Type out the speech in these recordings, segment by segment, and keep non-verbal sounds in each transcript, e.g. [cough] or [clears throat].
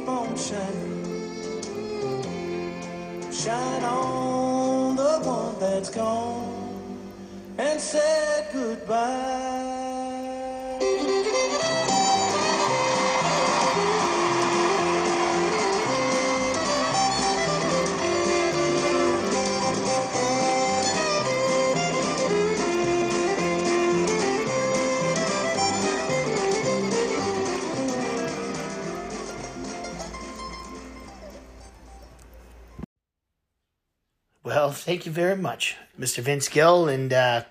keep on shining. Shine on the one that's gone and said goodbye. Thank you very much, Mr. Vince Gill, and uh,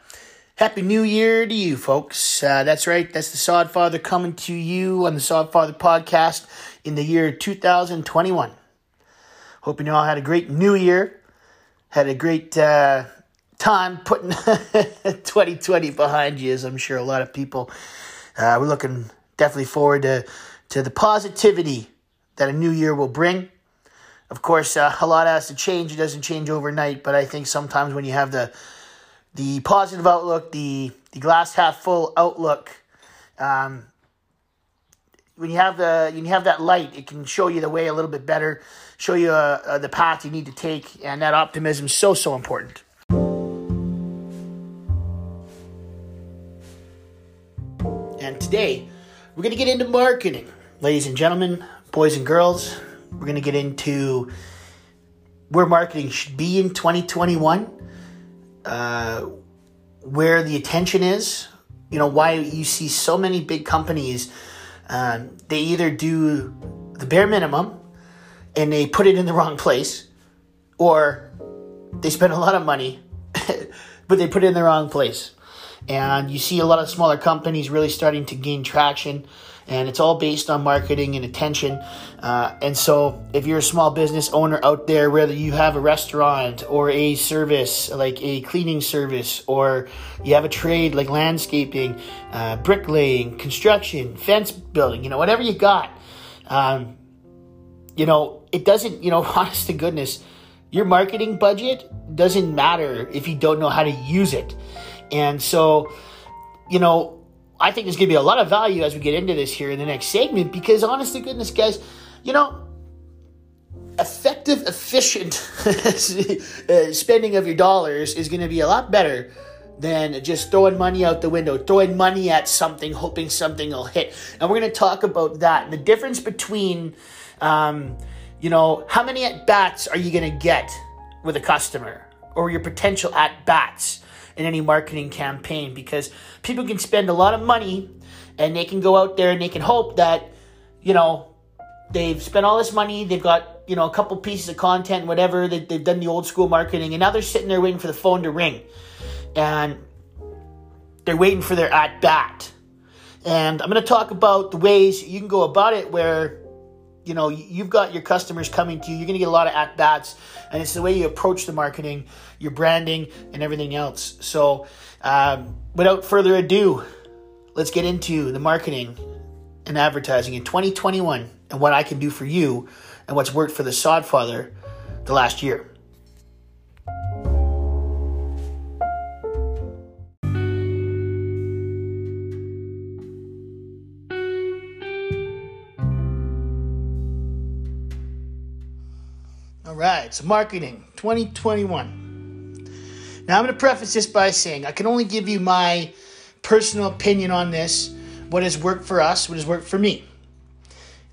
Happy New Year to you, folks. Uh, that's right, that's the Sod Father coming to you on the Sod Father podcast in the year 2021. Hope you all had a great New Year, had a great uh, time putting [laughs] 2020 behind you, as I'm sure a lot of people. Uh, we're looking definitely forward to, to the positivity that a new year will bring. Of course, uh, a lot has to change. It doesn't change overnight, but I think sometimes when you have the the positive outlook, the the glass half full outlook, um, when you have the when you have that light, it can show you the way a little bit better, show you uh, uh, the path you need to take, and that optimism is so so important. And today, we're going to get into marketing, ladies and gentlemen, boys and girls. We're going to get into where marketing should be in 2021, uh, where the attention is, you know, why you see so many big companies, um, they either do the bare minimum and they put it in the wrong place, or they spend a lot of money, [laughs] but they put it in the wrong place. And you see a lot of smaller companies really starting to gain traction and it's all based on marketing and attention. Uh, and so, if you're a small business owner out there, whether you have a restaurant or a service like a cleaning service, or you have a trade like landscaping, uh, bricklaying, construction, fence building, you know, whatever you got, um, you know, it doesn't, you know, [laughs] honest to goodness, your marketing budget doesn't matter if you don't know how to use it. And so, you know, I think there's going to be a lot of value as we get into this here in the next segment because, honestly, goodness, guys, you know, effective, efficient [laughs] uh, spending of your dollars is going to be a lot better than just throwing money out the window, throwing money at something, hoping something will hit. And we're going to talk about that the difference between, um, you know, how many at bats are you going to get with a customer or your potential at bats in any marketing campaign because people can spend a lot of money and they can go out there and they can hope that, you know, they've spent all this money, they've got, you know, a couple pieces of content, whatever, they, they've done the old school marketing, and now they're sitting there waiting for the phone to ring. And they're waiting for their at bat. And I'm going to talk about the ways you can go about it where you know you've got your customers coming to you you're going to get a lot of at bats and it's the way you approach the marketing your branding and everything else. So um, without further ado let's get into the marketing and advertising in 2021 and what i can do for you and what's worked for the sod father the last year So marketing 2021. Now, I'm going to preface this by saying I can only give you my personal opinion on this, what has worked for us, what has worked for me.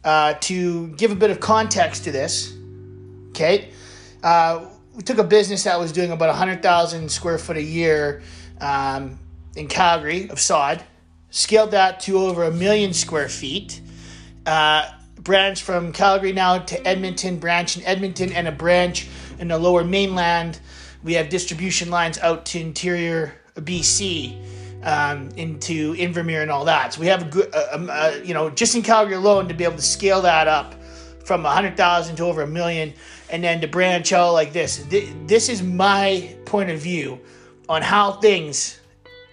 Uh, to give a bit of context to this, okay, uh, we took a business that was doing about 100,000 square foot a year um, in Calgary of sod, scaled that to over a million square feet. Uh, branch from Calgary now to Edmonton, branch in Edmonton, and a branch in the lower mainland. We have distribution lines out to interior BC, um, into Invermere and all that. So we have a good, uh, um, uh, you know, just in Calgary alone to be able to scale that up from 100,000 to over a million and then to branch out like this. This is my point of view on how things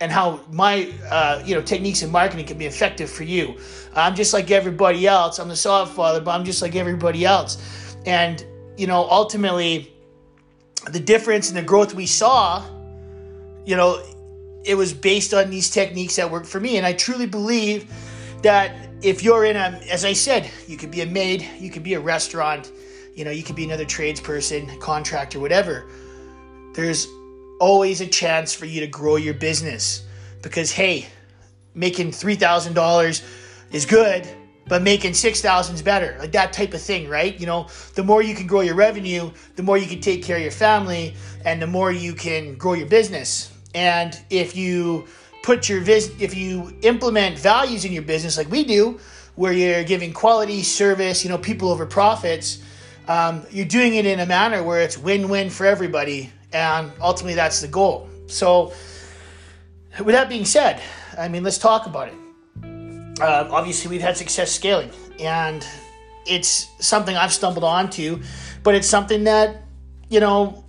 and how my uh, you know techniques in marketing can be effective for you. I'm just like everybody else. I'm the Sod Father, but I'm just like everybody else. And you know, ultimately, the difference in the growth we saw, you know, it was based on these techniques that worked for me. And I truly believe that if you're in a, as I said, you could be a maid, you could be a restaurant, you know, you could be another tradesperson, contractor, whatever. There's always a chance for you to grow your business because, hey, making $3,000 is good, but making 6000 is better. Like that type of thing, right? You know, the more you can grow your revenue, the more you can take care of your family, and the more you can grow your business. And if you put your vis if you implement values in your business like we do where you're giving quality service you know people over profits um, you're doing it in a manner where it's win-win for everybody and ultimately that's the goal so with that being said i mean let's talk about it uh, obviously we've had success scaling and it's something i've stumbled onto but it's something that you know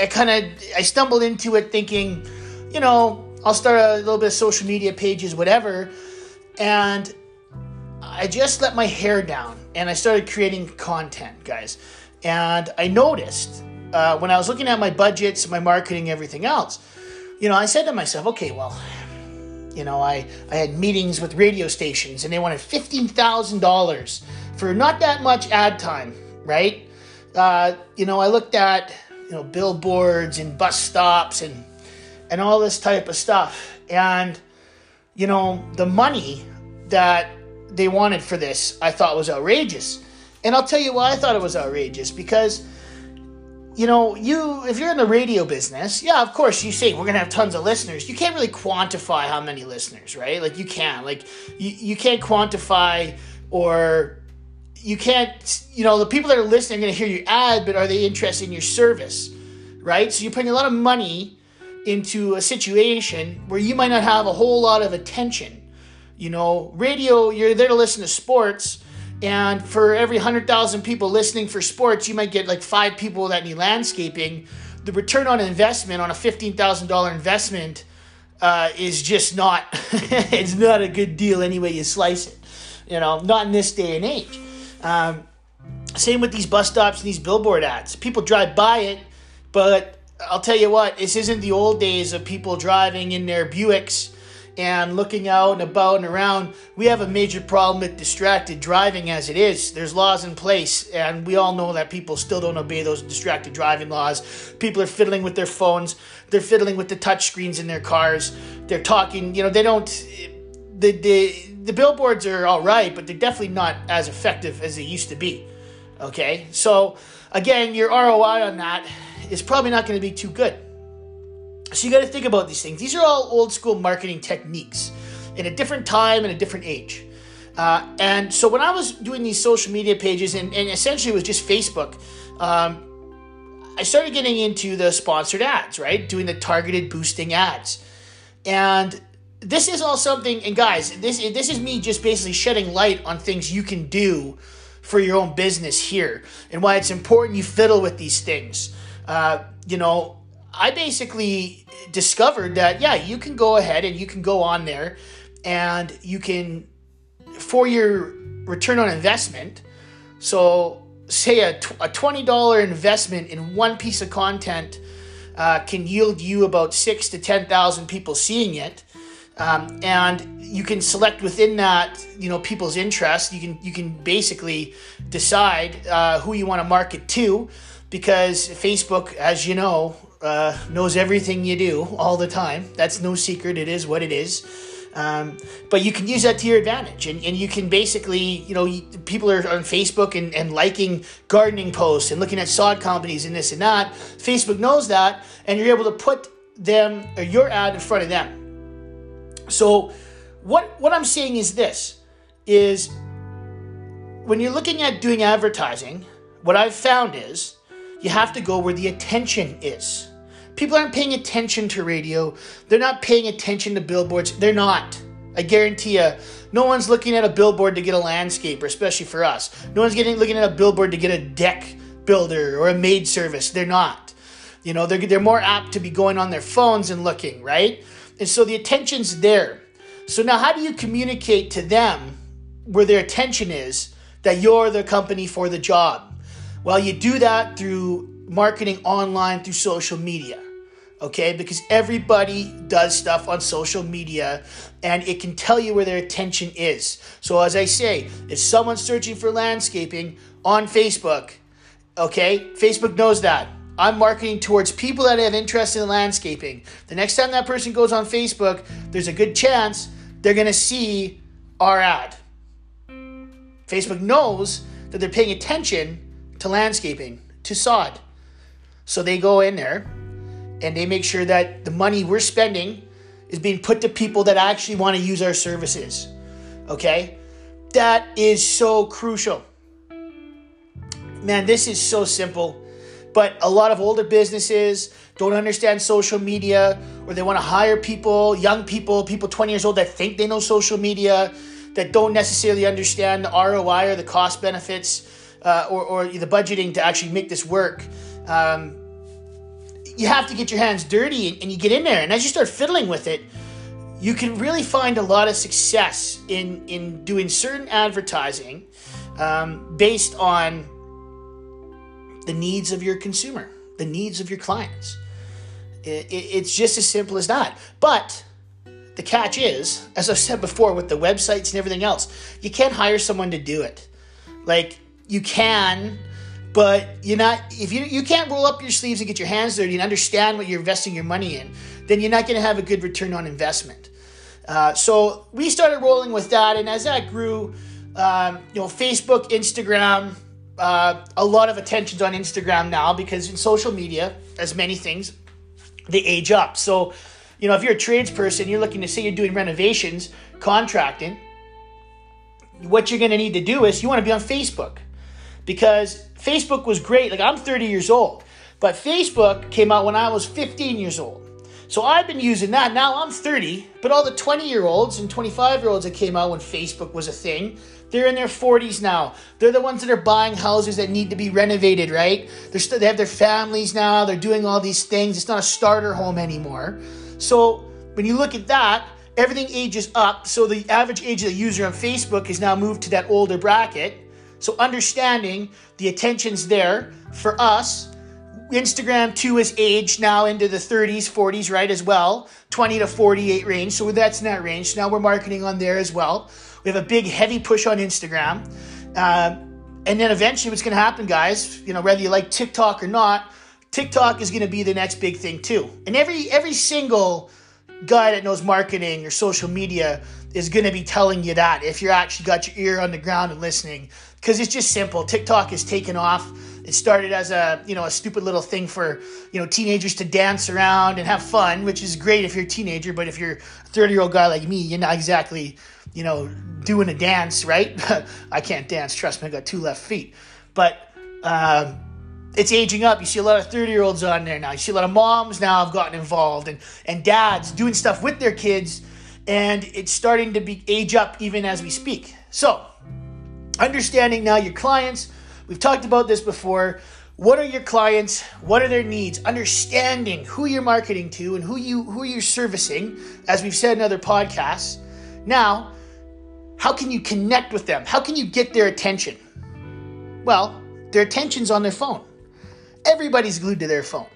i kind of i stumbled into it thinking you know I'll start a little bit of social media pages, whatever. And I just let my hair down and I started creating content, guys. And I noticed uh, when I was looking at my budgets, my marketing, everything else, you know, I said to myself, okay, well, you know, I, I had meetings with radio stations and they wanted $15,000 for not that much ad time, right? Uh, you know, I looked at, you know, billboards and bus stops and and all this type of stuff. And, you know, the money that they wanted for this, I thought was outrageous. And I'll tell you why I thought it was outrageous because, you know, you, if you're in the radio business, yeah, of course, you say we're to have tons of listeners. You can't really quantify how many listeners, right? Like, you can't. Like, you, you can't quantify or you can't, you know, the people that are listening are to hear your ad, but are they interested in your service, right? So you're putting a lot of money into a situation where you might not have a whole lot of attention. You know, radio, you're there to listen to sports, and for every 100,000 people listening for sports, you might get like five people that need landscaping. The return on investment on a $15,000 investment uh, is just not, [laughs] it's not a good deal anyway you slice it. You know, not in this day and age. Um, same with these bus stops and these billboard ads. People drive by it, but I'll tell you what, this isn't the old days of people driving in their Buicks and looking out and about and around. We have a major problem with distracted driving as it is. There's laws in place, and we all know that people still don't obey those distracted driving laws. People are fiddling with their phones, they're fiddling with the touch screens in their cars, they're talking, you know, they don't. The, the, the billboards are all right, but they're definitely not as effective as they used to be. Okay? So, again, your ROI on that is probably not going to be too good. So you got to think about these things. These are all old school marketing techniques in a different time and a different age. Uh, and so when I was doing these social media pages, and, and essentially it was just Facebook, um, I started getting into the sponsored ads, right? Doing the targeted boosting ads. And this is all something, and guys, this, this is me just basically shedding light on things you can do for your own business here and why it's important you fiddle with these things. Uh, you know, I basically discovered that, yeah, you can go ahead and you can go on there and you can, for your return on investment, so say a, a $20 investment in one piece of content uh, can yield you about six to 10,000 people seeing it. Um, and you can select within that, you know, people's interest. You can you can basically decide uh, who you want to market to because Facebook, as you know, uh, knows everything you do all the time. That's no secret. It is what it is. Um, but you can use that to your advantage. And, and you can basically, you know, people are on Facebook and, and liking gardening posts and looking at sod companies and this and that. Facebook knows that, and you're able to put them or your ad in front of them. So, what, what I'm saying is this is when you're looking at doing advertising, what I've found is you have to go where the attention is. People aren't paying attention to radio. They're not paying attention to billboards. They're not. I guarantee you, no one's looking at a billboard to get a landscaper, especially for us. No one's getting looking at a billboard to get a deck builder or a maid service. They're not. You know, they're, they're more apt to be going on their phones and looking, right? And so the attention's there. So now, how do you communicate to them where their attention is that you're the company for the job? Well, you do that through marketing online through social media. okay? Because everybody does stuff on social media and it can tell you where their attention is. So, as I say, if someone's searching for landscaping on Facebook, okay, Facebook knows that. I'm marketing towards people that have interest in landscaping. The next time that person goes on Facebook, there's a good chance they're gonna see our ad. Facebook knows that they're paying attention to landscaping, to sod. So they go in there and they make sure that the money we're spending is being put to people that actually want to use our services. Okay? That is so crucial. Man, this is so simple. But a lot of older businesses don't understand social media or they want to hire people, young people, people 20 years old that think they know social media, that don't necessarily understand the ROI or the cost benefits uh, or, or the budgeting to actually make this work. Um, you have to get your hands dirty and, and you get in there. And as you start fiddling with it, you can really find a lot of success in, in doing certain advertising um, based on the needs of your consumer, the needs of your clients. It, it, it's just as simple as that. But the catch is, as I've said before, with the websites and everything else, you can't hire someone to do it. Like, you can but you're not if you you can't roll up your sleeves and get your hands dirty and understand what you're investing your money in then you're not going to have a good return on investment. Uh, so we started rolling with that and as that grew um, you know facebook instagram uh, a lot of attention's on instagram now because in social media as many things they age up. So you know if you're a tradesperson you're looking to say you're doing renovations contracting what you're going to need to do is you want to be on facebook because Facebook was great. Like I'm 30 years old, but Facebook came out when I was 15 years old. So I've been using that. Now I'm 30, but all the 20 year olds and 25 year olds that came out when Facebook was a thing, they're in their 40s now. They're the ones that are buying houses that need to be renovated, right? They're st- they have their families now. They're doing all these things. It's not a starter home anymore. So when you look at that, everything ages up. So the average age of the user on Facebook is now moved to that older bracket. So understanding the attention's there for us. Instagram too is aged now into the 30s, 40s, right, as well, 20 to 48 range. So that's in that range. Now we're marketing on there as well. We have a big, heavy push on Instagram. Uh, and then eventually what's going to happen, guys, you know, whether you like TikTok or not, TikTok is going to be the next big thing too. And every every single guy that knows marketing or social media is going to be telling you that if you're actually got your ear on the ground and listening because it's just simple. TikTok has taken off. It started as a you know a stupid little thing for you know teenagers to dance around and have fun, which is great if you're a teenager. But if you're a 30 year old guy like me, you're not exactly you know doing a dance, right? [laughs] I can't dance. Trust me, I got two left feet. But um, it's aging up. You see a lot of 30 year olds on there now. You see a lot of moms now have gotten involved and and dads doing stuff with their kids, and it's starting to be age up even as we speak. So understanding now your clients. We've talked about this before. What are your clients? What are their needs? Understanding who you're marketing to and who you who you're servicing, as we've said in other podcasts. Now, how can you connect with them? How can you get their attention? Well, their attention's on their phone. Everybody's glued to their phone.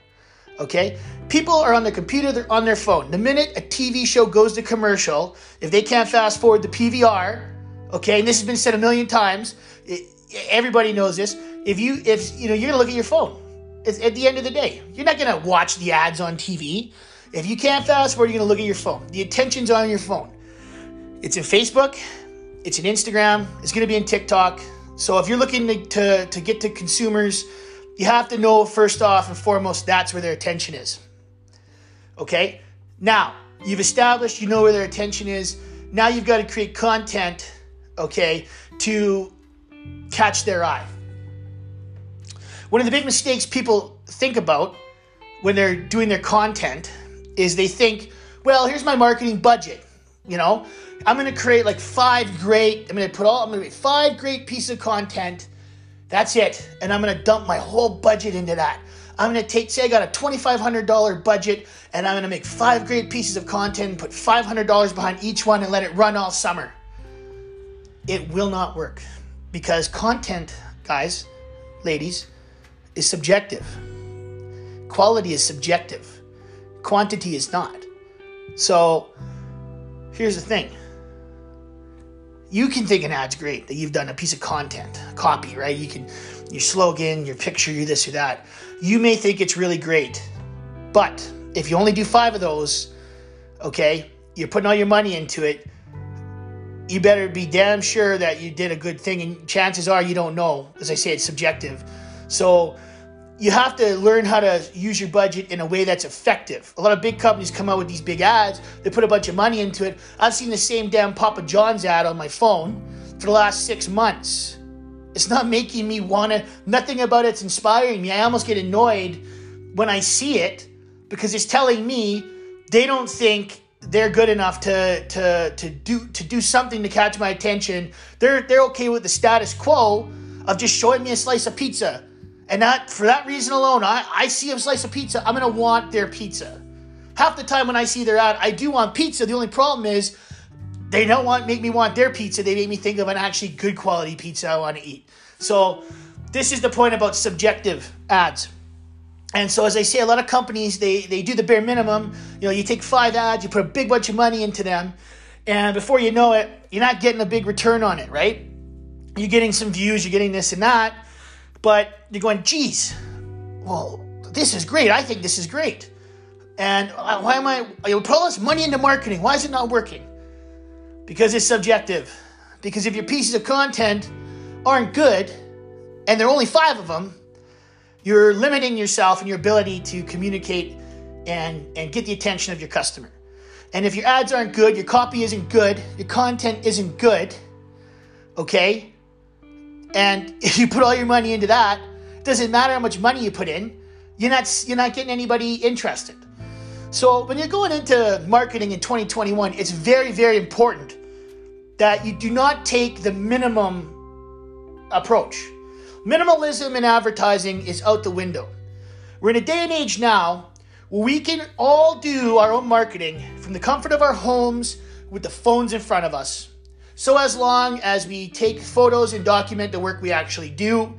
Okay? People are on their computer, they're on their phone. The minute a TV show goes to commercial, if they can't fast forward the PVR, Okay, and this has been said a million times. It, everybody knows this. If you if you know you're gonna look at your phone. It's, at the end of the day, you're not gonna watch the ads on TV. If you can't fast forward, you're gonna look at your phone. The attention's on your phone. It's in Facebook. It's in Instagram. It's gonna be in TikTok. So if you're looking to, to, to get to consumers, you have to know first off and foremost that's where their attention is. Okay? Now, you've established you know where their attention is. Now you've got to create content okay, to catch their eye. One of the big mistakes people think about when they're doing their content is they think, well, here's my marketing budget. You know, I'm going to create like five great, I'm going to put all, I'm going to make five great pieces of content. That's it. And I'm going to dump my whole budget into that. I'm going to take, say, I got a $2,500 budget and I'm going to make five great pieces of content and put $500 behind each one and let it run all summer it will not work because content, guys, ladies, is subjective. Quality is subjective. quantity is not. So here's the thing. You can think an ad's great that you've done a piece of content, copy, right? You can your slogan, your picture, your this or that. You may think it's really great. But if you only do five of those, okay, you're putting all your money into it, you better be damn sure that you did a good thing. And chances are you don't know. As I say, it's subjective. So you have to learn how to use your budget in a way that's effective. A lot of big companies come out with these big ads, they put a bunch of money into it. I've seen the same damn Papa John's ad on my phone for the last six months. It's not making me want to, nothing about it's inspiring me. I almost get annoyed when I see it because it's telling me they don't think they're good enough to to to do to do something to catch my attention. They're they're okay with the status quo of just showing me a slice of pizza and that for that reason alone, I, I see a slice of pizza, I'm gonna want their pizza. Half the time when I see their ad, I do want pizza. The only problem is they don't want make me want their pizza. They make me think of an actually good quality pizza I want to eat. So this is the point about subjective ads. And so as I say, a lot of companies they they do the bare minimum. You know, you take five ads, you put a big bunch of money into them, and before you know it, you're not getting a big return on it, right? You're getting some views, you're getting this and that but you're going, geez, well, this is great. I think this is great. And uh, why am I, you put all this money into marketing. Why is it not working? Because it's subjective. Because if your pieces of content aren't good, and there are only five of them, you're limiting yourself and your ability to communicate and, and get the attention of your customer. And if your ads aren't good, your copy isn't good, your content isn't good, okay, and [laughs] if you put all your money into that, doesn't matter how much money you put in, you're not you're not getting anybody interested. So when you're going into marketing in 2021, it's very very important that you do not take the minimum approach. Minimalism in advertising is out the window. We're in a day and age now where we can all do our own marketing from the comfort of our homes with the phones in front of us so, as long as we take photos and document the work we actually do,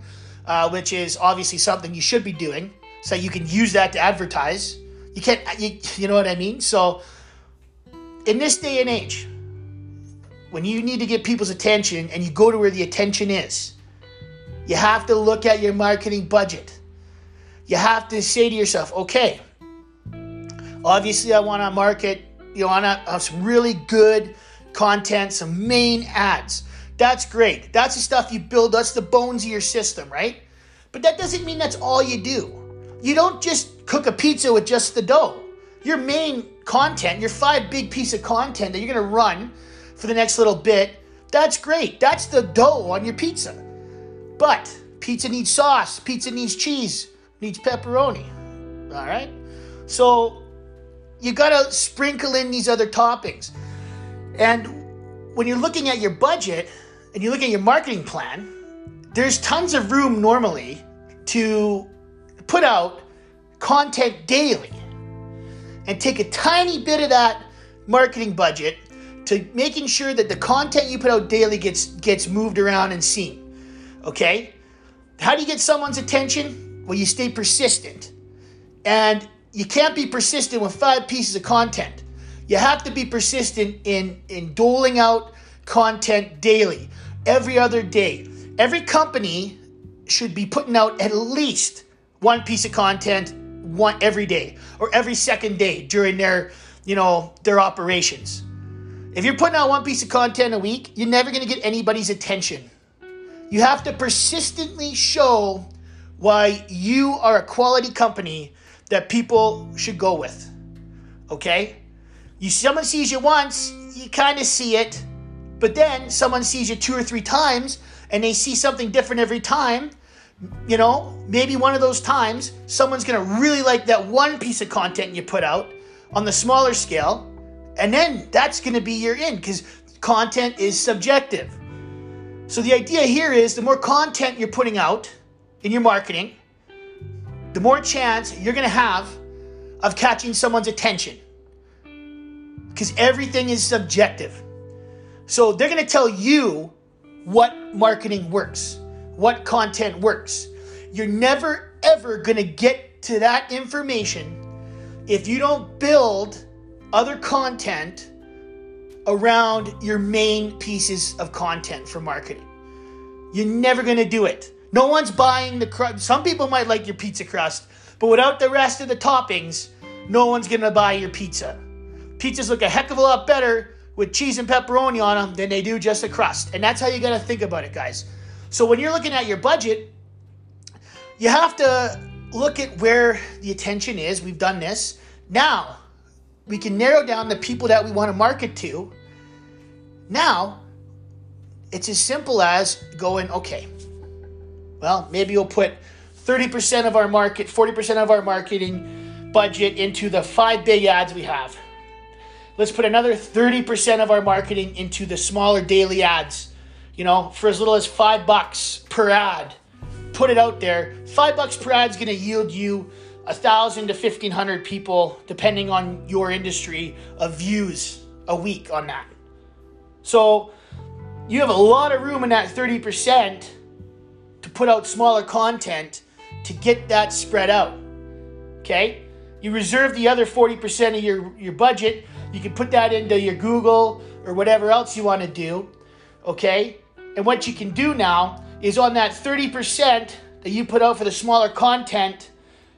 uh, which is obviously something you should be doing, so you can use that to advertise. You can't, you, you know what I mean? So, in this day and age, when you need to get people's attention and you go to where the attention is, you have to look at your marketing budget. You have to say to yourself, okay, obviously I want to market, you know, on a, some really good content, some main ads. That's great. That's the stuff you build. That's the bones of your system, right? But that doesn't mean that's all you do. You don't just cook a pizza with just the dough. Your main content, your five big piece of content that you're going to run for the next little bit, that's great. That's the dough on your pizza. But pizza needs sauce, pizza needs cheese, needs pepperoni. All right? So you got to sprinkle in these other toppings. And when you're looking at your budget and you look at your marketing plan, there's tons of room normally to put out content daily and take a tiny bit of that marketing budget to making sure that the content you put out daily gets gets moved around and seen. Okay? How do you get someone's attention? Well, you stay persistent. And you can't be persistent with five pieces of content. You have to be persistent in, in doling out content daily, every other day. Every company should be putting out at least one piece of content one every day or every second day during their, you know, their operations. If you're putting out one piece of content a week, you're never going to get anybody's attention. You have to persistently show why you are a quality company that people should go with. Okay? You someone sees you once, you kind of see it, but then someone sees you two or three times and they see something different every time. You know, maybe one of those times someone's going to really like that one piece of content you put out on the smaller scale, and then that's going to be your in because content is subjective. So the idea here is the more content you're putting out in your marketing, the more chance you're going to have of catching someone's attention because everything is subjective. So they're going to tell you what marketing works, what content works. You're never ever going to get to that information if you don't build other content around your main pieces of content for marketing. You're never going to do it. No one's buying the crust. Some people might like your pizza crust, but without the rest of the toppings, no one's going to buy your pizza. Pizzas look a heck of a lot better with cheese and pepperoni on them than they do just a crust. And that's how you got to think about it, guys. So when you're looking at your budget, you have to look at where the attention is. We've done this. Now, we can narrow down the people that we want to market to. Now, it's as simple as going, okay, well, maybe we'll put 30% of our market, 40% of our marketing budget into the five big ads we have. Let's put another 30% of our marketing into the smaller daily ads, you know, for as little as five bucks per ad. Put it out there. Five bucks per ad is going to yield you a thousand to fifteen hundred people, depending on your industry, of views a week on that. So you have a lot of room in that 30% to put out smaller content to get that spread out. Okay? You reserve the other 40% of your, your budget. You can put that into your Google or whatever else you want to do. Okay? And what you can do now is on that 30% that you put out for the smaller content,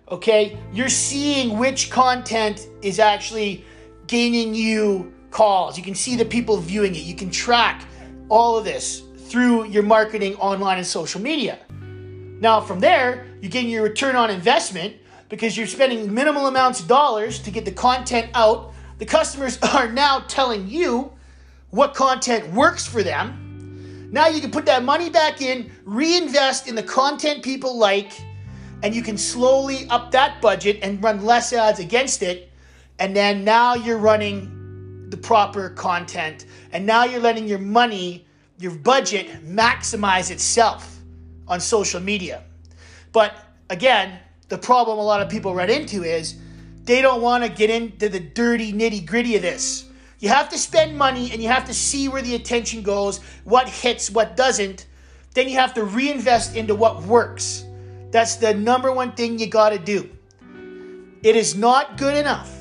okay, you're seeing which content is actually gaining you calls. You can see the people viewing it. You can track all of this through your marketing online and social media. Now, from there, you gain your return on investment because you're spending minimal amounts of dollars to get the content out. The customers [laughs] are now telling you what content works for them. Now you can put that money back in, reinvest in the content people like, and you can slowly up that budget and run less ads against it. And then now you're running the proper content. And now you're letting your money, your budget maximize itself on social media. But again, the problem a lot of people run into is they don't want to get into the dirty nitty gritty of this. You have to spend money and you have to see where the attention goes, what hits, what doesn't. Then you have to reinvest into what works. That's the number one thing you got to do. It is not good enough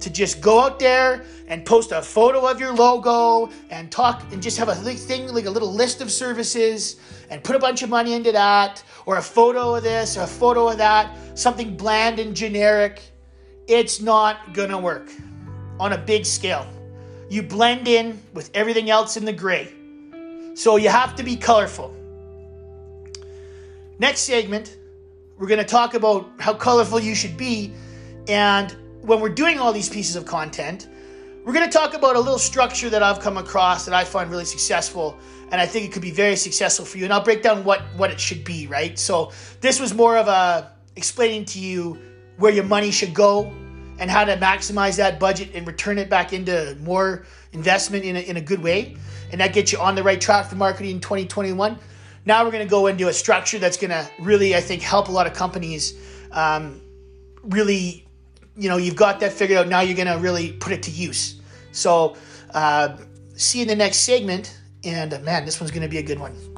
to just go out there and post a photo of your logo and talk and just have a thing like a little list of services and put a bunch of money into that or a photo of this or a photo of that, something bland and generic. It's not gonna work on a big scale. You blend in with everything else in the gray. So you have to be colorful. Next segment, we're going to talk about how colorful you should be. And when we're doing all these pieces of content, we're going to talk about a little structure that I've come across that I find really successful. And I think it could be very successful for you. And I'll break down what, what it should be, right? So this was more of a explaining to you where your money should go and how to maximize that budget and return it back into more investment in a, in a good way. And that gets you on the right track for marketing in 2021. Now we're going to go into a structure that's going to really, I think, help a lot of companies. Um, really, you know, you've got that figured out. Now you're going to really put it to use. So, uh, see you in the next segment. And man, this one's going to be a good one.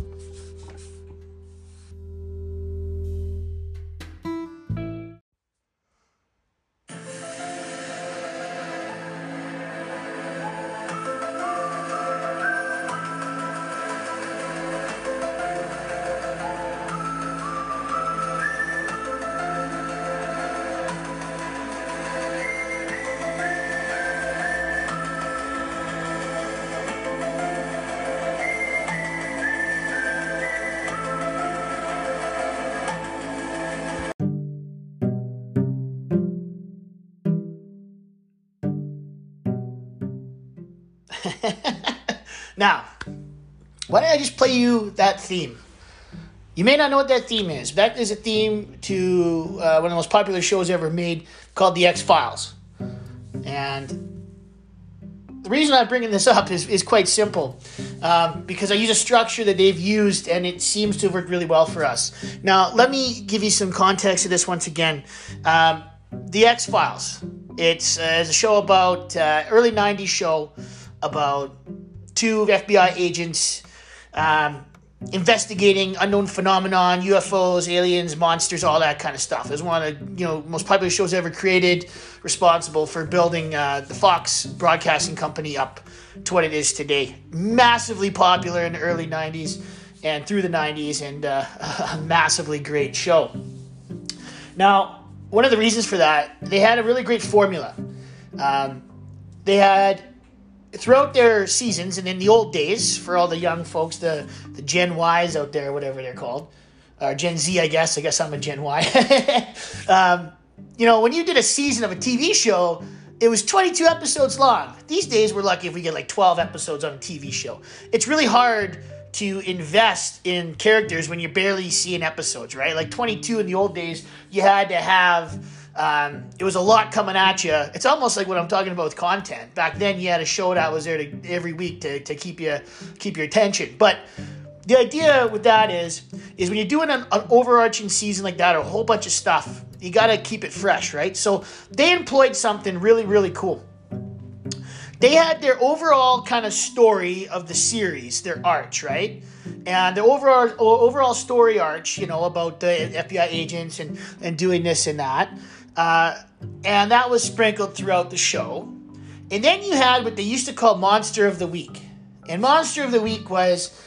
I just play you that theme? You may not know what that theme is. That is a theme to uh, one of the most popular shows ever made called The X Files. And the reason I'm bringing this up is, is quite simple um, because I use a structure that they've used and it seems to have worked really well for us. Now, let me give you some context to this once again. Um, the X Files. It's, uh, it's a show about uh, early 90s show about two FBI agents. Um, investigating unknown phenomenon, UFOs, aliens, monsters, all that kind of stuff. It was one of the you know most popular shows ever created, responsible for building uh, the Fox Broadcasting Company up to what it is today. Massively popular in the early '90s and through the '90s, and uh, [laughs] a massively great show. Now, one of the reasons for that, they had a really great formula. Um, they had throughout their seasons and in the old days for all the young folks, the the Gen Ys out there, whatever they're called, or Gen Z, I guess. I guess I'm a Gen Y. [laughs] um, you know, when you did a season of a TV show, it was 22 episodes long. These days, we're lucky if we get like 12 episodes on a TV show. It's really hard to invest in characters when you're barely seeing episodes, right? Like 22 in the old days, you had to have um, it was a lot coming at you. It's almost like what I'm talking about with content. Back then, you had a show that was there to, every week to, to keep you keep your attention. But the idea with that is is when you're doing an, an overarching season like that, or a whole bunch of stuff, you got to keep it fresh, right? So they employed something really really cool. They had their overall kind of story of the series, their arch, right? And the overall overall story arch, you know, about the FBI agents and and doing this and that uh, and that was sprinkled throughout the show. And then you had what they used to call Monster of the Week. And Monster of the Week was,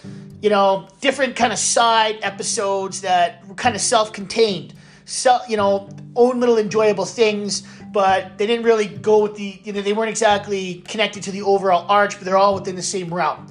you know, different kind of side episodes that were kind of self-contained. So, you know, own little enjoyable things, but they didn't really go with the, you know, they weren't exactly connected to the overall arch, but they're all within the same realm.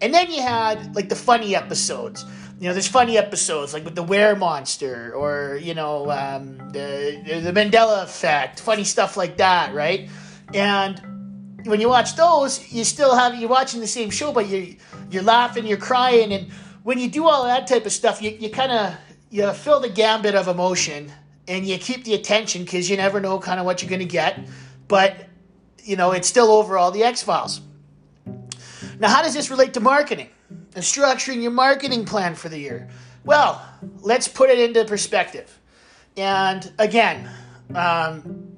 And then you had like the funny episodes you know, there's funny episodes like with the Were Monster or you know um, the the Mandela Effect, funny stuff like that, right? And when you watch those, you still have you're watching the same show, but you you're laughing, you're crying, and when you do all that type of stuff, you, you kind of you fill the gambit of emotion and you keep the attention because you never know kind of what you're going to get, but you know it's still overall the X Files. Now, how does this relate to marketing? And structuring your marketing plan for the year? Well, let's put it into perspective. And again, um,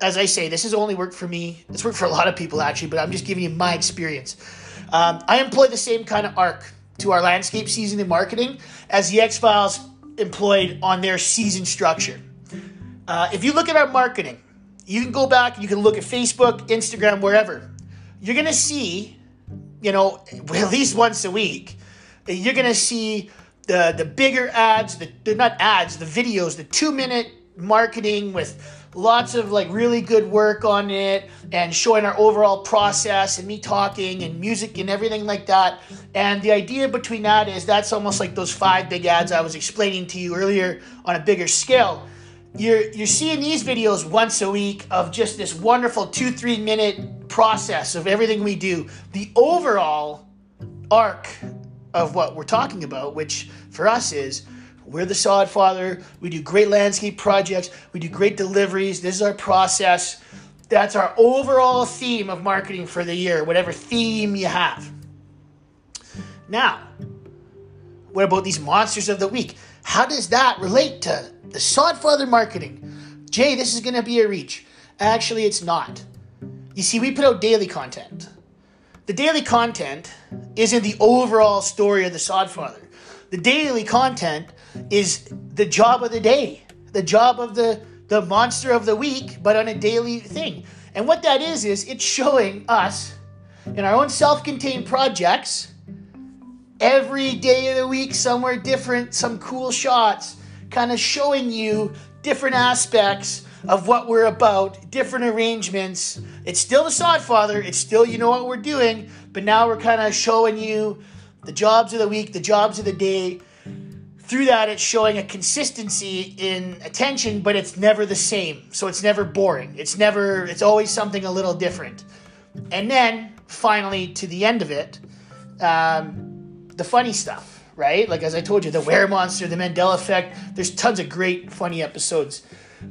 as I say, this has only worked for me. It's worked for a lot of people actually, but I'm just giving you my experience. Um, I employ the same kind of arc to our landscape season in marketing as the X Files employed on their season structure. Uh, if you look at our marketing, you can go back, you can look at Facebook, Instagram, wherever. You're going to see you know, at least once a week, you're gonna see the the bigger ads, the they're not ads, the videos, the two minute marketing with lots of like really good work on it and showing our overall process and me talking and music and everything like that. And the idea between that is that's almost like those five big ads I was explaining to you earlier on a bigger scale you're you're seeing these videos once a week of just this wonderful two three minute process of everything we do. The overall arc of what we're talking about which for us is we're the sod father. We do great landscape projects. We do great deliveries. This is our process. That's our overall theme of marketing for the year whatever theme you have. Now what about these monsters of the week? How does that relate to the Sodfather marketing. Jay, this is going to be a reach. Actually, it's not. You see, we put out daily content. The daily content isn't the overall story of the Sodfather. The daily content is the job of the day, the job of the, the monster of the week, but on a daily thing. And what that is, is it's showing us in our own self contained projects every day of the week, somewhere different, some cool shots kind of showing you different aspects of what we're about, different arrangements. It's still the Sodfather, it's still, you know what we're doing, but now we're kind of showing you the jobs of the week, the jobs of the day. Through that, it's showing a consistency in attention, but it's never the same. So it's never boring. It's never, it's always something a little different. And then, finally, to the end of it, um, the funny stuff right? Like as I told you, the Were Monster, the Mandela Effect. There's tons of great funny episodes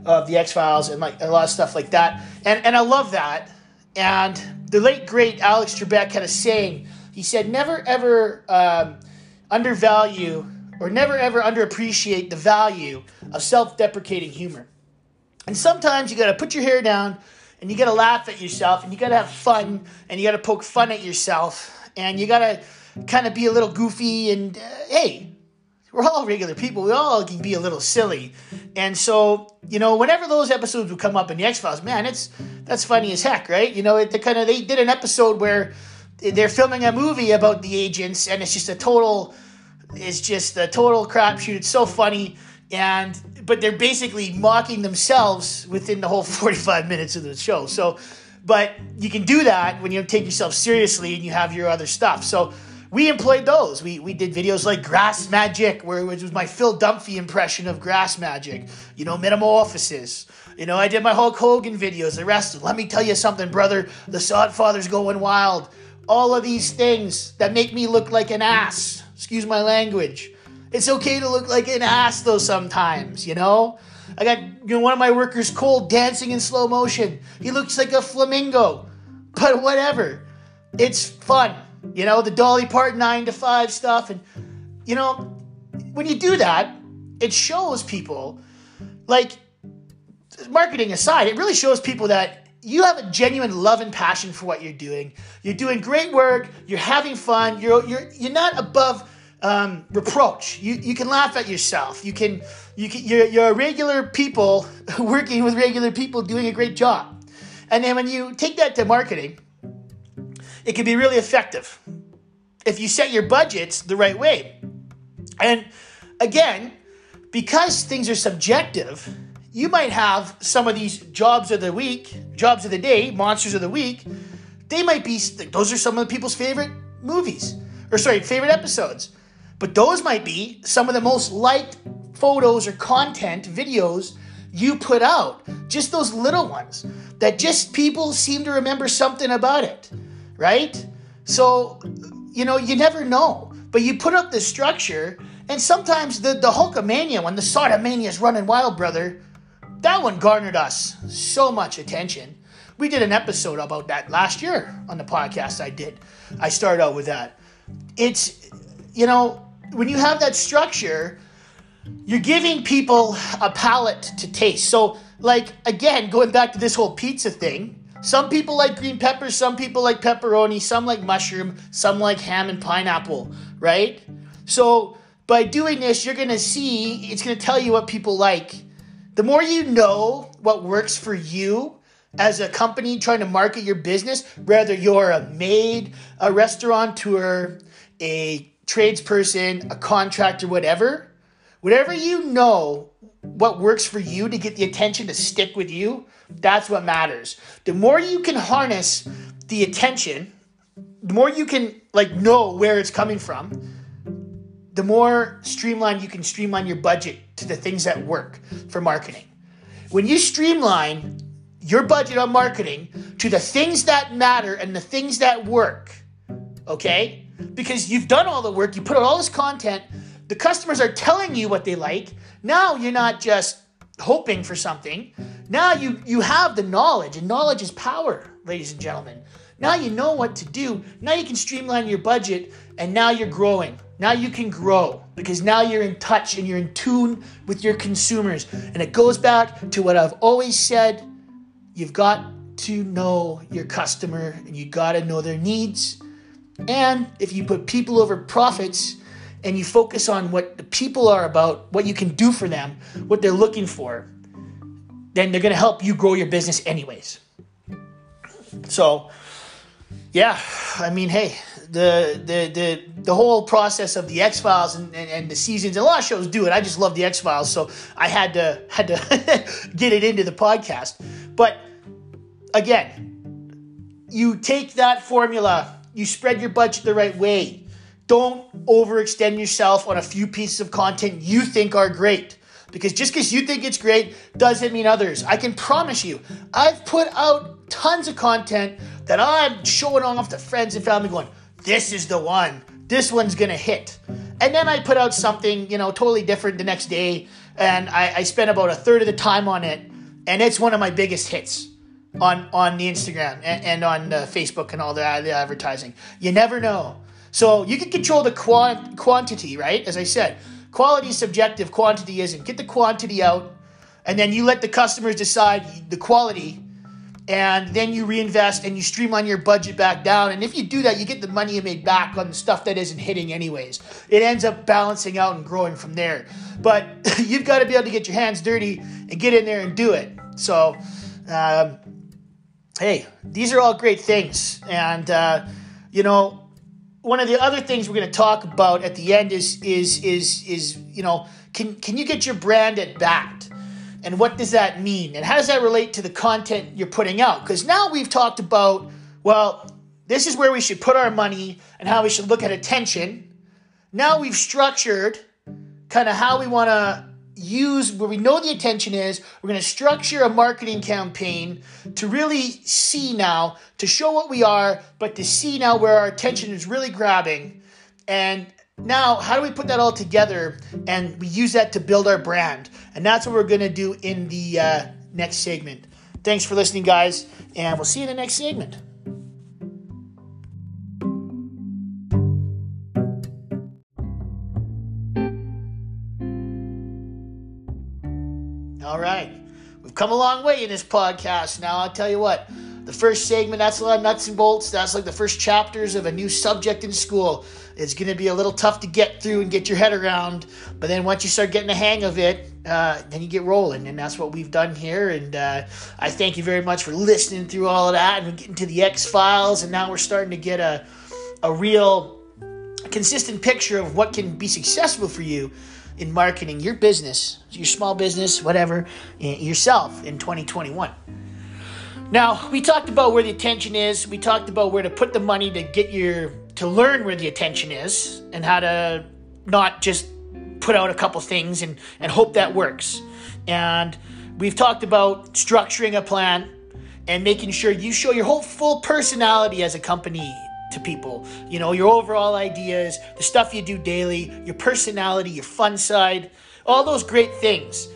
of the X Files and like a lot of stuff like that. And and I love that. And the late great Alex Trebek had a saying. He said, "Never ever um, undervalue or never ever underappreciate the value of self-deprecating humor." And sometimes you got to put your hair down and you got to laugh at yourself and you got to have fun and you got to poke fun at yourself and you got to kind of be a little goofy and uh, hey, we're all regular people. We all can be a little silly. And so, you know, whenever those episodes would come up in the X Files, man, it's that's funny as heck, right? You know, it, they kind of they did an episode where they're filming a movie about the agents, and it's just a total, it's just a total crapshoot. It's so funny, and but they're basically mocking themselves within the whole [laughs] 45 minutes of the show. So, but you can do that when you take yourself seriously and you have your other stuff. So we employed those. We, we did videos like Grass Magic, where it was my Phil Dunphy impression of Grass Magic. You know, Metamorphosis. You know, I did my Hulk Hogan videos, the rest. Let me tell you something, brother. The Sod Father's going wild. All of these things that make me look like an ass. Excuse my language. It's okay to look like an ass though sometimes, you know? I got you know one of my workers Cole dancing in slow motion. He looks like a flamingo. But whatever. It's fun. You know, the Dolly Parton 9 to 5 stuff and you know, when you do that, it shows people like marketing aside, it really shows people that you have a genuine love and passion for what you're doing. You're doing great work. You're having fun. You're you're you're not above um, reproach. You you can laugh at yourself. You can you can you're you're regular people [laughs] working with regular people doing a great job. And then when you take that to marketing, it can be really effective if you set your budgets the right way. And again, because things are subjective, you might have some of these jobs of the week, jobs of the day, monsters of the week. They might be those are some of the people's favorite movies or sorry, favorite episodes. But those might be some of the most liked photos or content, videos you put out. Just those little ones that just people seem to remember something about it, right? So, you know, you never know. But you put up the structure, and sometimes the, the Hulkamania when the Sodomania is running wild, brother, that one garnered us so much attention. We did an episode about that last year on the podcast I did. I started out with that. It's, you know, when you have that structure, you're giving people a palate to taste. So, like, again, going back to this whole pizza thing, some people like green peppers, some people like pepperoni, some like mushroom, some like ham and pineapple, right? So, by doing this, you're gonna see, it's gonna tell you what people like. The more you know what works for you as a company trying to market your business, whether you're a maid, a restaurateur, a tradesperson, a contractor, whatever, whatever you know what works for you to get the attention to stick with you, that's what matters. The more you can harness the attention, the more you can like know where it's coming from, the more streamlined you can streamline your budget to the things that work for marketing. When you streamline your budget on marketing to the things that matter and the things that work, okay? because you've done all the work, you put out all this content, the customers are telling you what they like. Now you're not just hoping for something. Now you you have the knowledge, and knowledge is power, ladies and gentlemen. Now you know what to do. Now you can streamline your budget, and now you're growing. Now you can grow because now you're in touch and you're in tune with your consumers. And it goes back to what I've always said you've got to know your customer and you got to know their needs and if you put people over profits and you focus on what the people are about, what you can do for them, what they're looking for, then they're going to help you grow your business anyways. So, yeah, I mean, hey, the the the the whole process of the X Files and, and, and, the seasons, and a lot of shows do it. I just love the X Files, so I had to [laughs] had to [laughs] get it into the podcast. But again, you take that formula you spread your budget the right way. Don't overextend yourself on a few pieces of content you think are great. Because just because you think it's great doesn't mean others. I can promise you, I've put out tons of content that I'm showing off to friends and family going, this is the one. This one's gonna hit. And then I put out something, you know, totally different the next day, and I, I spent about a third of the time on it, and it's one of my biggest hits on on the Instagram and, and on Facebook and all the, the advertising. You never know. So you can control the quant- quantity, right? As I said, quality is subjective, quantity isn't. Get the quantity out, and then you let the customers decide the quality. and then you reinvest and you streamline your budget back down. And if you do that, you get the money you made back on the stuff that isn't hitting anyways. It ends up balancing out and growing from there. But [laughs] you've got to be able to get your hands dirty and get in there and do it. So, um, hey, these are all great things. And, uh, you know, one of the other things we're going to talk about at the end is, is, is, is, you know, can, can you get your brand at bat? And what does that mean? And how does that relate to the content you're putting out? Because now we've talked about, well, this is where we should put our money and how we should look at attention. Now we've structured kind of how we want to use where we know the attention is. We're going to structure a marketing campaign to really see now, to show what we are, but to see now where our attention is really grabbing. And now, how do we put that all together and we use that to build our brand? And that's what we're going to do in the uh, next segment. Thanks for listening, guys, and we'll see you in the next segment. Come a long way in this podcast. Now, I'll tell you what, the first segment, that's a lot of nuts and bolts. That's like the first chapters of a new subject in school. It's going to be a little tough to get through and get your head around. But then once you start getting the hang of it, uh, then you get rolling. And that's what we've done here. And uh, I thank you very much for listening through all of that and getting to the X Files. And now we're starting to get a, a real consistent picture of what can be successful for you in marketing your business, your small business, whatever, yourself in 2021. Now, we talked about where the attention is. We talked about where to put the money to get your to learn where the attention is and how to not just put out a couple things and, and hope that works. And we've talked about structuring a plan and making sure you show your whole full personality as a company to people. You know, your overall ideas, the stuff you do daily, your personality, your fun side, all those great things.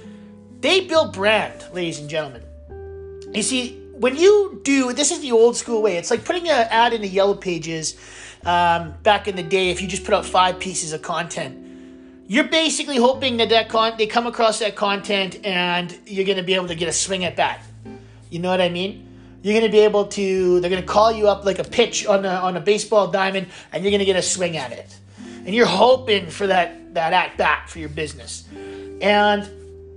They build brand, ladies and gentlemen. You see, when you do this is the old school way. It's like putting an ad in the yellow pages um, back in the day. If you just put out five pieces of content, you're basically hoping that that con- they come across that content and you're going to be able to get a swing at that. You know what I mean? You're going to be able to. They're going to call you up like a pitch on a on a baseball diamond, and you're going to get a swing at it. And you're hoping for that that at bat for your business, and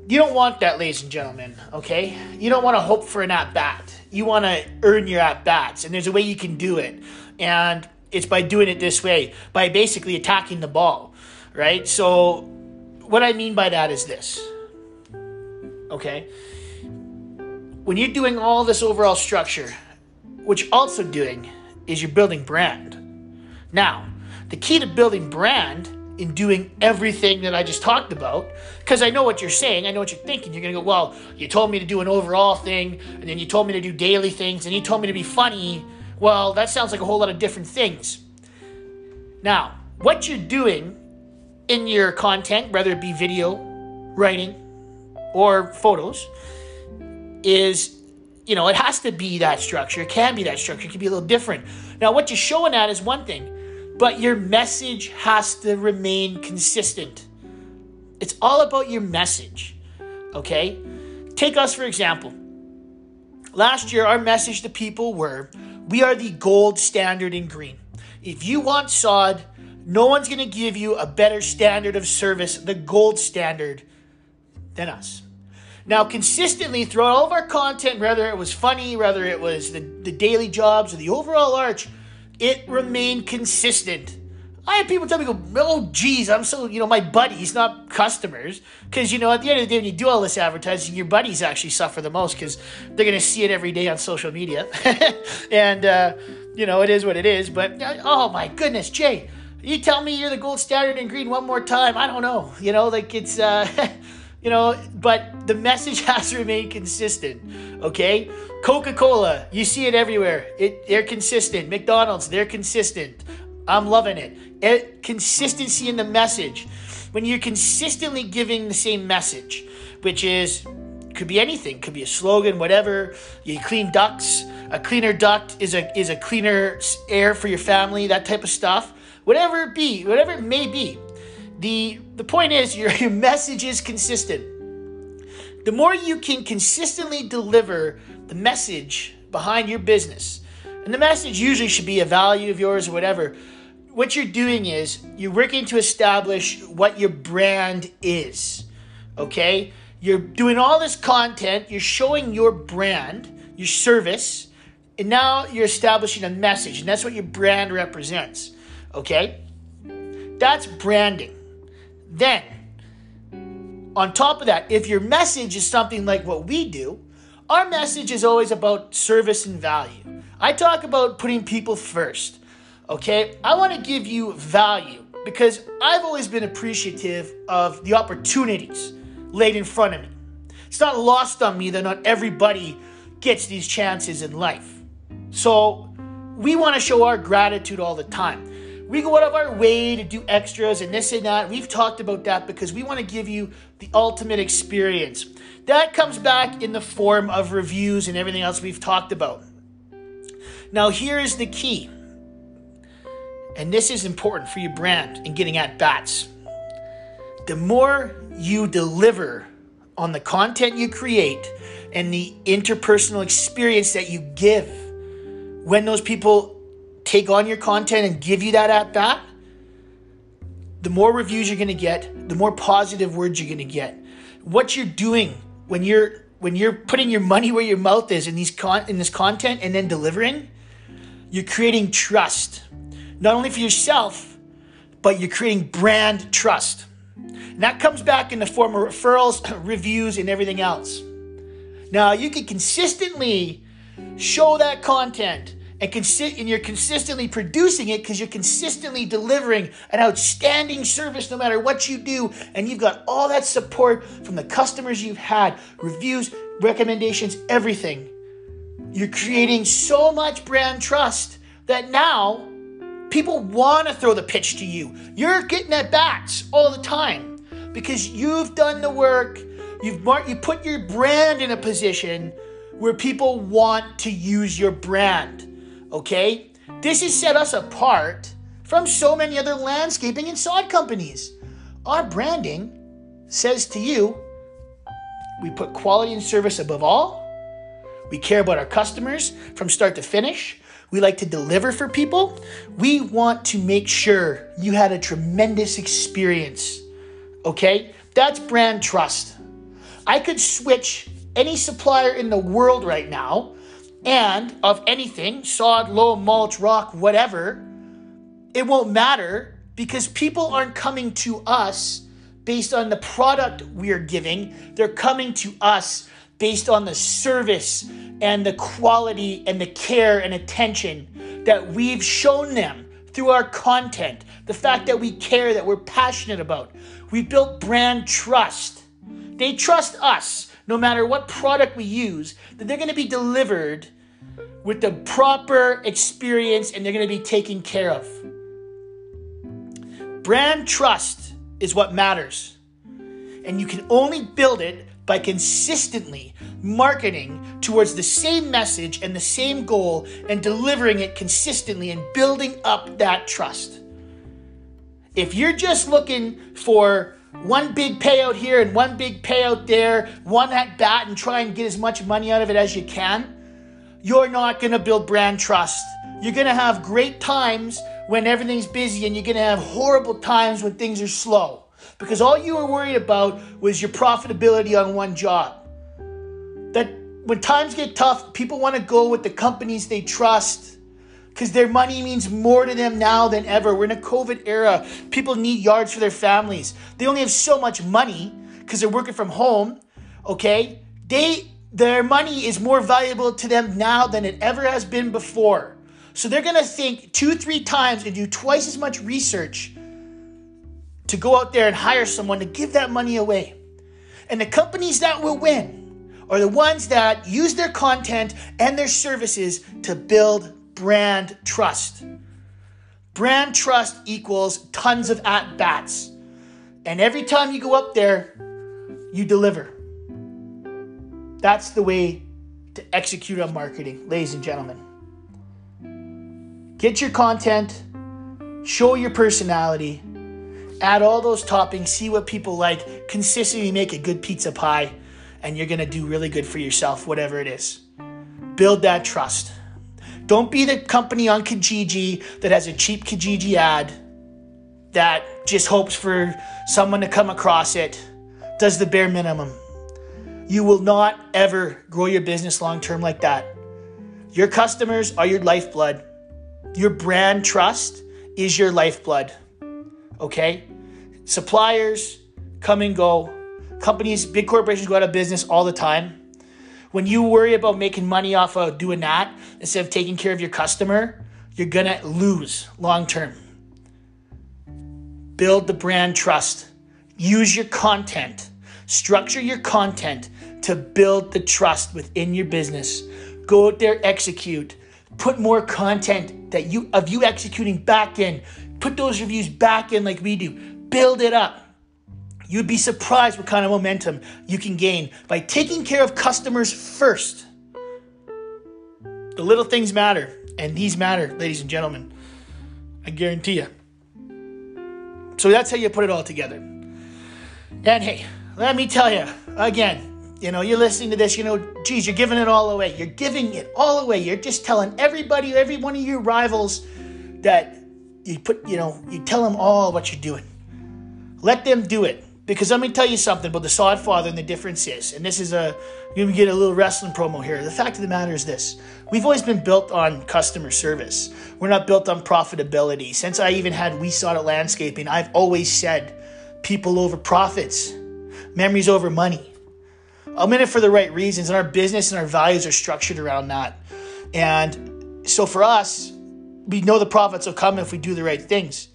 you don't want that, ladies and gentlemen. Okay, you don't want to hope for an at bat. You want to earn your at bats, and there's a way you can do it, and it's by doing it this way, by basically attacking the ball, right? So, what I mean by that is this. Okay when you're doing all this overall structure, what you're also doing is you're building brand. Now, the key to building brand in doing everything that I just talked about, because I know what you're saying, I know what you're thinking. You're to go, well, you told me to do an overall thing, and then you told me to do daily things, and you told me to be funny. Well, that sounds like a whole lot of different things. Now, what you're doing in your content, whether it be video, writing, or photos, is you know, it has to be that structure. It can be that structure. It can be a little different. Now, what you're showing at is one thing, but your message has to remain consistent. It's all about your message. Okay? Take us, for example. Last year, our message to people were we are the gold standard in green. If you want sod, no one's going to give you a better standard of service, the gold standard, than us. Now, consistently throughout all of our content, whether it was funny, whether it was the, the daily jobs or the overall arch, it remained consistent. I had people tell me, go, oh, geez, I'm so, you know, my buddies, not customers. Because, you know, at the end of the day, when you do all this advertising, your buddies actually suffer the most because they're going to see it every day on social media. [laughs] and, uh, you know, it is what it is. But, uh, oh, my goodness, Jay, you tell me you're the gold standard in green one more time. I don't know. You know, like it's, uh, [laughs] you know, but the message [laughs] has to remain consistent. Okay, Coca Cola, you see it everywhere. It they're consistent. McDonald's, they're consistent. I'm loving it. it. Consistency in the message. When you're consistently giving the same message, which is could be anything, could be a slogan, whatever. You clean ducts. A cleaner duct is a is a cleaner air for your family. That type of stuff. Whatever it be, whatever it may be the the point is your, your message is consistent. The more you can consistently deliver the message behind your business, and the message usually should be a value of yours or whatever, what you're doing is you're working to establish what your brand is. Okay? You're doing all this content, you're showing your brand, your service, and now you're establishing a message, and that's what your brand represents. Okay? That's branding. Then, on top of that, if your message is something like what we do, our message is always about service and value. I talk about putting people first. Okay? I want to give you value because I've always been appreciative of the opportunities laid in front of me. It's not lost on me that not everybody gets these chances in life. So we want to show our gratitude all the time. We go out of our way to do extras and this and that. We've talked about that because we want to give you the ultimate experience. That comes back in the form of reviews and everything else we've talked about. Now, here is the key, and this is important for your brand in getting at bats. The more you deliver on the content you create and the interpersonal experience that you give when those people take on your content and give you that at bat, the more reviews you're going to get, the more positive words you're going to get. What you're doing when you're when you're putting your money where your mouth is in these con- in this content and then delivering, you're creating trust. Not only for yourself, but you're creating brand trust. And that comes back in the form of referrals, [clears throat] reviews, and everything else. Now, you can consistently show that content and, consi- and you're consistently producing it because you're consistently delivering an outstanding service no matter what you do. And you've got all that support from the customers you've had, reviews, recommendations, everything. You're creating so much brand trust that now people want to throw the pitch to you. You're getting at bats all the time because you've done the work. You've you put your brand in a position where people want to use your brand. Okay? This has set us apart from so many other landscaping and sod companies. Our branding says to you, we put quality and service above all. We care about our customers from start to finish. We like to deliver for people. We want to make sure you had a tremendous experience. Okay? That's brand trust. I could switch any supplier in the world right now and of anything sod, loam, mulch, rock, whatever it won't matter because people aren't coming to us based on the product we're giving. They're coming to us based on the service and the quality and the care and attention that we've shown them through our content. The fact that we care, that we're passionate about. We've built brand trust. They trust us no matter what product we use, that they're going to be delivered with the proper experience and they're going to be taken care of. Brand trust is what matters. And you can only build it by consistently marketing towards the same message and the same goal and delivering it consistently and building up that trust. If you're just looking for one big payout here and one big payout there, one at bat and try and get as much money out of it as you can, you're not going to build brand trust. You're going to have great times when everything's busy and you're going to have horrible times when things are slow because all you were worried about was your profitability on one job. That when times get tough, people want to go with the companies they trust because their money means more to them now than ever. We're in a COVID era. People need yards for their families. They only have so much money because they're working from home. Okay? They their money is more valuable to them now than it ever has been before. So they're going to think two, three times and do twice as much research to go out there and hire someone to give that money away. And the companies that will win are the ones that use their content and their services to build brand trust. Brand trust equals tons of at bats. And every time you go up there, you deliver. That's the way to execute on marketing, ladies and gentlemen. Get your content, show your personality, add all those toppings, see what people like, consistently make a good pizza pie, and you're gonna do really good for yourself, whatever it is. build that trust. Don't be the company on Kijiji that has a cheap Kijiji ad that just hopes for someone to come across it, does the bare minimum. You will not ever grow your business long term like that. Your customers are your lifeblood. Your brand trust is your lifeblood. Okay? Suppliers come and go. Companies, big corporations go out of business all the time. When you worry about making money off of doing that instead of taking care of your customer, you're gonna lose long term. Build the brand trust. Use your content. Structure your content to build the trust within your business. Go out there, execute. Put more content that you of you executing back in. Put those reviews back in like we do. Build it up. You'd be surprised what kind of momentum you can gain by taking care of customers first. The little things matter, and these matter, ladies and gentlemen. I guarantee you. So that's how you put it all together. And hey, let me tell you again, you know, you're listening to this, you know, geez, you're giving it all away. You're giving it all away. You're just telling everybody, every one of your rivals that you put, you know, you tell them all what you're doing. Let them do it. Because let me tell you something about the Sod Father and the difference is, and this is a, to get a little wrestling promo here. The fact of the matter is this we've always been built on customer service. We're not built on profitability. Since I even had We Sod It Landscaping, I've always said people over profits, memories over money. I'm in it for the right reasons, and our business and our values are structured around that. And so for us, we know the profits will come if we do the right things.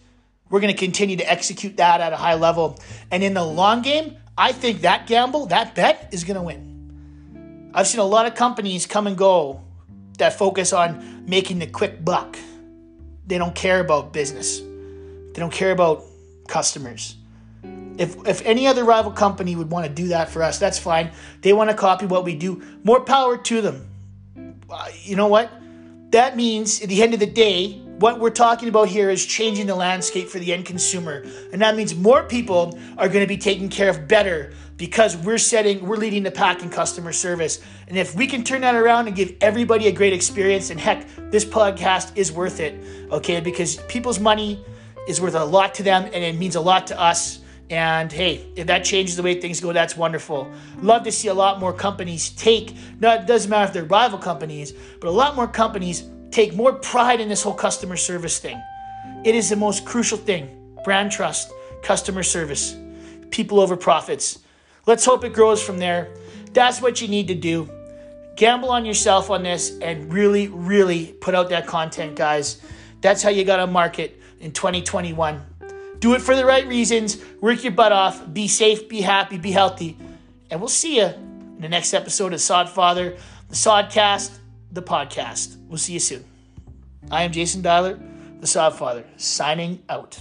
We're going to continue to execute that at a high level. And in the long game, I think that gamble, that bet is going to win. I've seen a lot of companies come and go that focus on making the quick buck. They don't care about business. They don't care about customers. If, if any other rival company would want to do that for us, that's fine. They want to copy what we do. More power to them. Uh, you know what? That means at the end of the day, what we're talking about here is changing the landscape for the end consumer. And that means more people are going to be taken care of better because we're setting, we're leading the pack in customer service. And if we can turn that around and give everybody a great experience, and heck, this podcast is worth it, okay? Because people's money is worth a lot to them and it means a lot to us. And hey, if that changes the way things go, that's wonderful. Love to see a lot more companies take, no, it doesn't matter if they're rival companies, but a lot more companies take more pride in this whole customer service thing. It is the most crucial thing brand trust, customer service, people over profits. Let's hope it grows from there. That's what you need to do. Gamble on yourself on this and really, really put out that content, guys. That's how you got to market in 2021. Do it for the right reasons. Work your butt off. Be safe, be happy, be healthy. And we'll see you in the next episode of Sod Father, the Sodcast the podcast. We'll see you soon. I am Jason Dialer, the Sod Father, signing out.